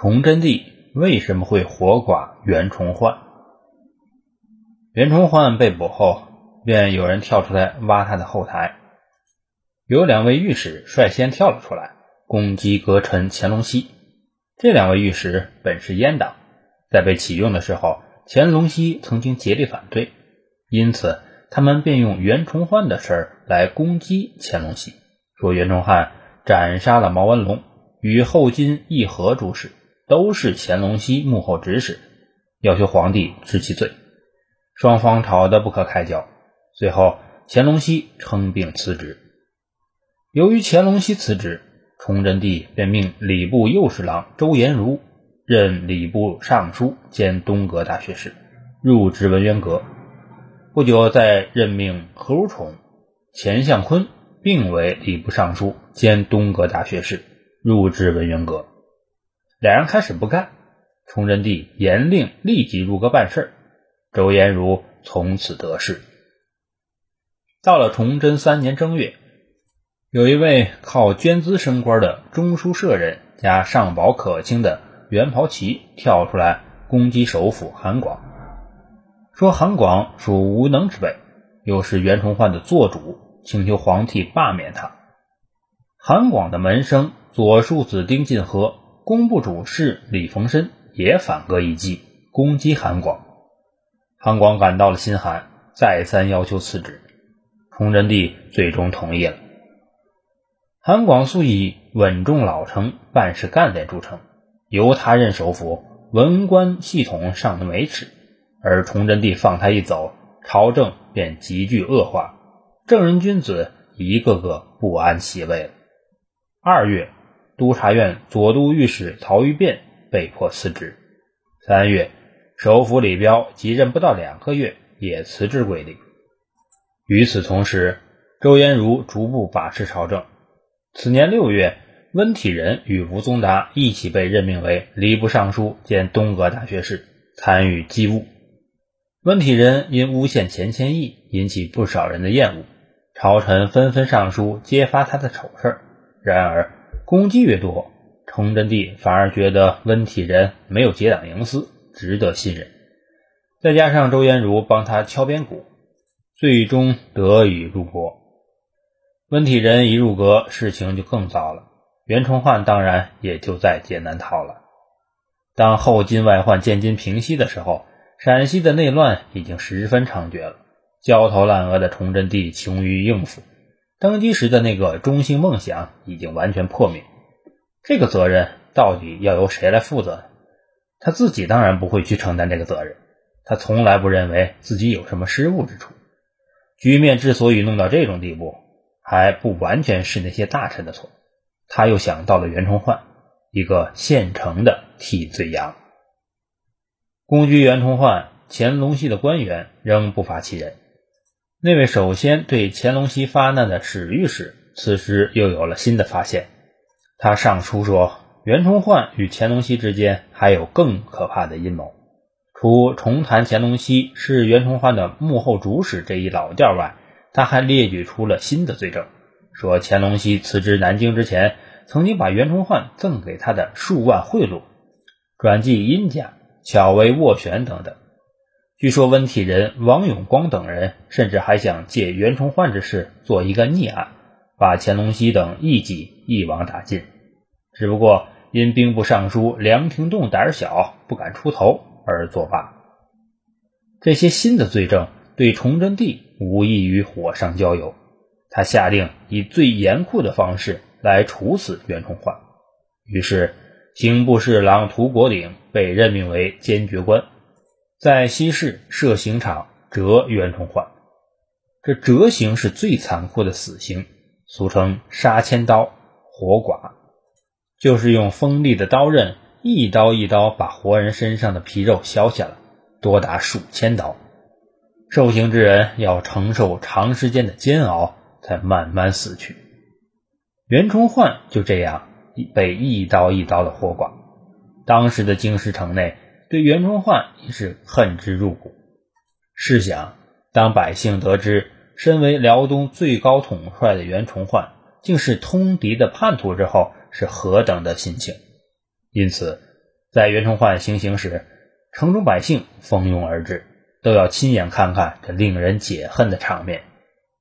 崇祯帝为什么会活剐袁崇焕？袁崇焕被捕后，便有人跳出来挖他的后台，有两位御史率先跳了出来，攻击阁臣乾隆熙。这两位御史本是阉党，在被启用的时候，乾隆熙曾经竭力反对，因此他们便用袁崇焕的事儿来攻击乾隆熙，说袁崇焕斩杀了毛文龙与后金议和诸事。都是乾隆熙幕后指使，要求皇帝治其罪，双方吵得不可开交。最后，乾隆熙称病辞职。由于乾隆熙辞职，崇祯帝便命礼部右侍郎周延儒任礼部尚书兼东阁大学士，入职文渊阁。不久，再任命何如宠、钱向坤并为礼部尚书兼东阁大学士，入职文渊阁。两人开始不干，崇祯帝严令立即入阁办事，周延儒从此得势。到了崇祯三年正月，有一位靠捐资升官的中书舍人加上保可卿的袁袍奇跳出来攻击首辅韩广，说韩广属无能之辈，又是袁崇焕的做主，请求皇帝罢免他。韩广的门生左庶子丁进和。工部主事李逢申也反戈一计，攻击韩广。韩广感到了心寒，再三要求辞职。崇祯帝最终同意了。韩广素以稳重老成、办事干练著称，由他任首辅，文官系统尚能维持。而崇祯帝放他一走，朝政便急剧恶化，正人君子一个个不安其位了。二月。督察院左都御史曹玉变被迫辞职。三月，首辅李彪即任不到两个月，也辞职归里。与此同时，周延儒逐步把持朝政。此年六月，温体仁与吴宗达一起被任命为礼部尚书兼东阁大学士，参与机务。温体仁因诬陷钱谦益，引起不少人的厌恶，朝臣纷纷上书揭发他的丑事。然而，攻击越多，崇祯帝反而觉得温体仁没有结党营私，值得信任。再加上周延儒帮他敲边鼓，最终得以入国。温体仁一入阁，事情就更糟了。袁崇焕当然也就在劫难逃了。当后金外患渐渐平息的时候，陕西的内乱已经十分猖獗了。焦头烂额的崇祯帝穷于应付。登基时的那个中兴梦想已经完全破灭，这个责任到底要由谁来负责？他自己当然不会去承担这个责任，他从来不认为自己有什么失误之处。局面之所以弄到这种地步，还不完全是那些大臣的错。他又想到了袁崇焕，一个现成的替罪羊。攻击袁崇焕、乾隆系的官员仍不乏其人。那位首先对乾隆熙发难的史御史，此时又有了新的发现。他上书说，袁崇焕与乾隆熙之间还有更可怕的阴谋。除重谈乾隆熙是袁崇焕的幕后主使这一老调外，他还列举出了新的罪证，说乾隆熙辞职南京之前，曾经把袁崇焕赠给他的数万贿赂转寄阴家，巧为斡旋等等。据说温体仁、王永光等人甚至还想借袁崇焕之事做一个逆案，把乾隆熙等一己一网打尽。只不过因兵部尚书梁廷栋胆小，不敢出头而作罢。这些新的罪证对崇祯帝无异于火上浇油，他下令以最严酷的方式来处死袁崇焕。于是刑部侍郎涂国鼎被任命为监决官。在西市设刑场折袁崇焕，这折刑是最残酷的死刑，俗称杀千刀、活剐，就是用锋利的刀刃一刀一刀把活人身上的皮肉削下来，多达数千刀。受刑之人要承受长时间的煎熬，才慢慢死去。袁崇焕就这样被一刀一刀的活剐。当时的京师城内。对袁崇焕也是恨之入骨。试想，当百姓得知身为辽东最高统帅的袁崇焕竟是通敌的叛徒之后，是何等的心情？因此，在袁崇焕行刑时，城中百姓蜂拥而至，都要亲眼看看这令人解恨的场面。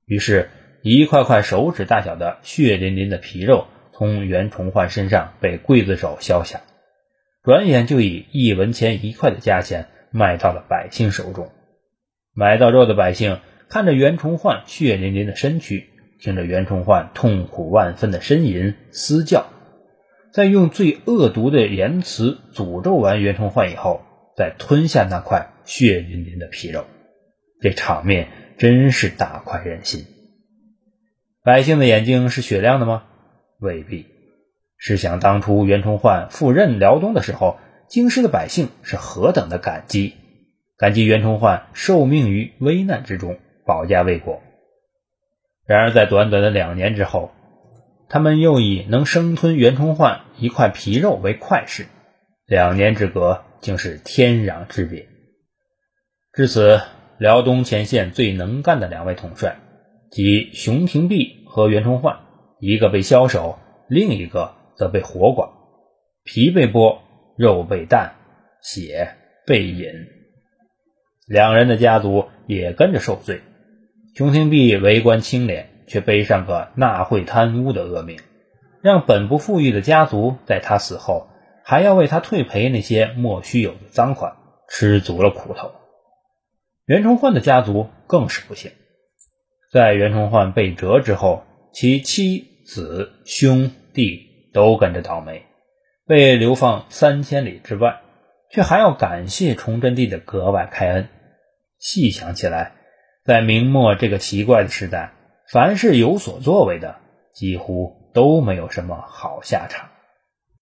于是，一块块手指大小的血淋淋的皮肉从袁崇焕身上被刽子手削下，转眼就以一文钱一块的价钱卖到了百姓手中。买到肉的百姓看着袁崇焕血淋淋的身躯，听着袁崇焕痛苦万分的呻吟嘶叫，在用最恶毒的言辞诅咒完袁崇焕以后，再吞下那块血淋淋的皮肉，这场面。真是大快人心。百姓的眼睛是雪亮的吗？未必。试想当初袁崇焕赴任辽东的时候，京师的百姓是何等的感激，感激袁崇焕受命于危难之中，保家卫国。然而在短短的两年之后，他们又以能生吞袁崇焕一块皮肉为快事，两年之隔竟是天壤之别。至此。辽东前线最能干的两位统帅，即熊廷弼和袁崇焕，一个被枭首，另一个则被活剐，皮被剥，肉被啖，血被饮。两人的家族也跟着受罪。熊廷弼为官清廉，却背上个纳贿贪污的恶名，让本不富裕的家族在他死后还要为他退赔那些莫须有的赃款，吃足了苦头。袁崇焕的家族更是不幸，在袁崇焕被折之后，其妻子兄弟都跟着倒霉，被流放三千里之外，却还要感谢崇祯帝的格外开恩。细想起来，在明末这个奇怪的时代，凡是有所作为的，几乎都没有什么好下场。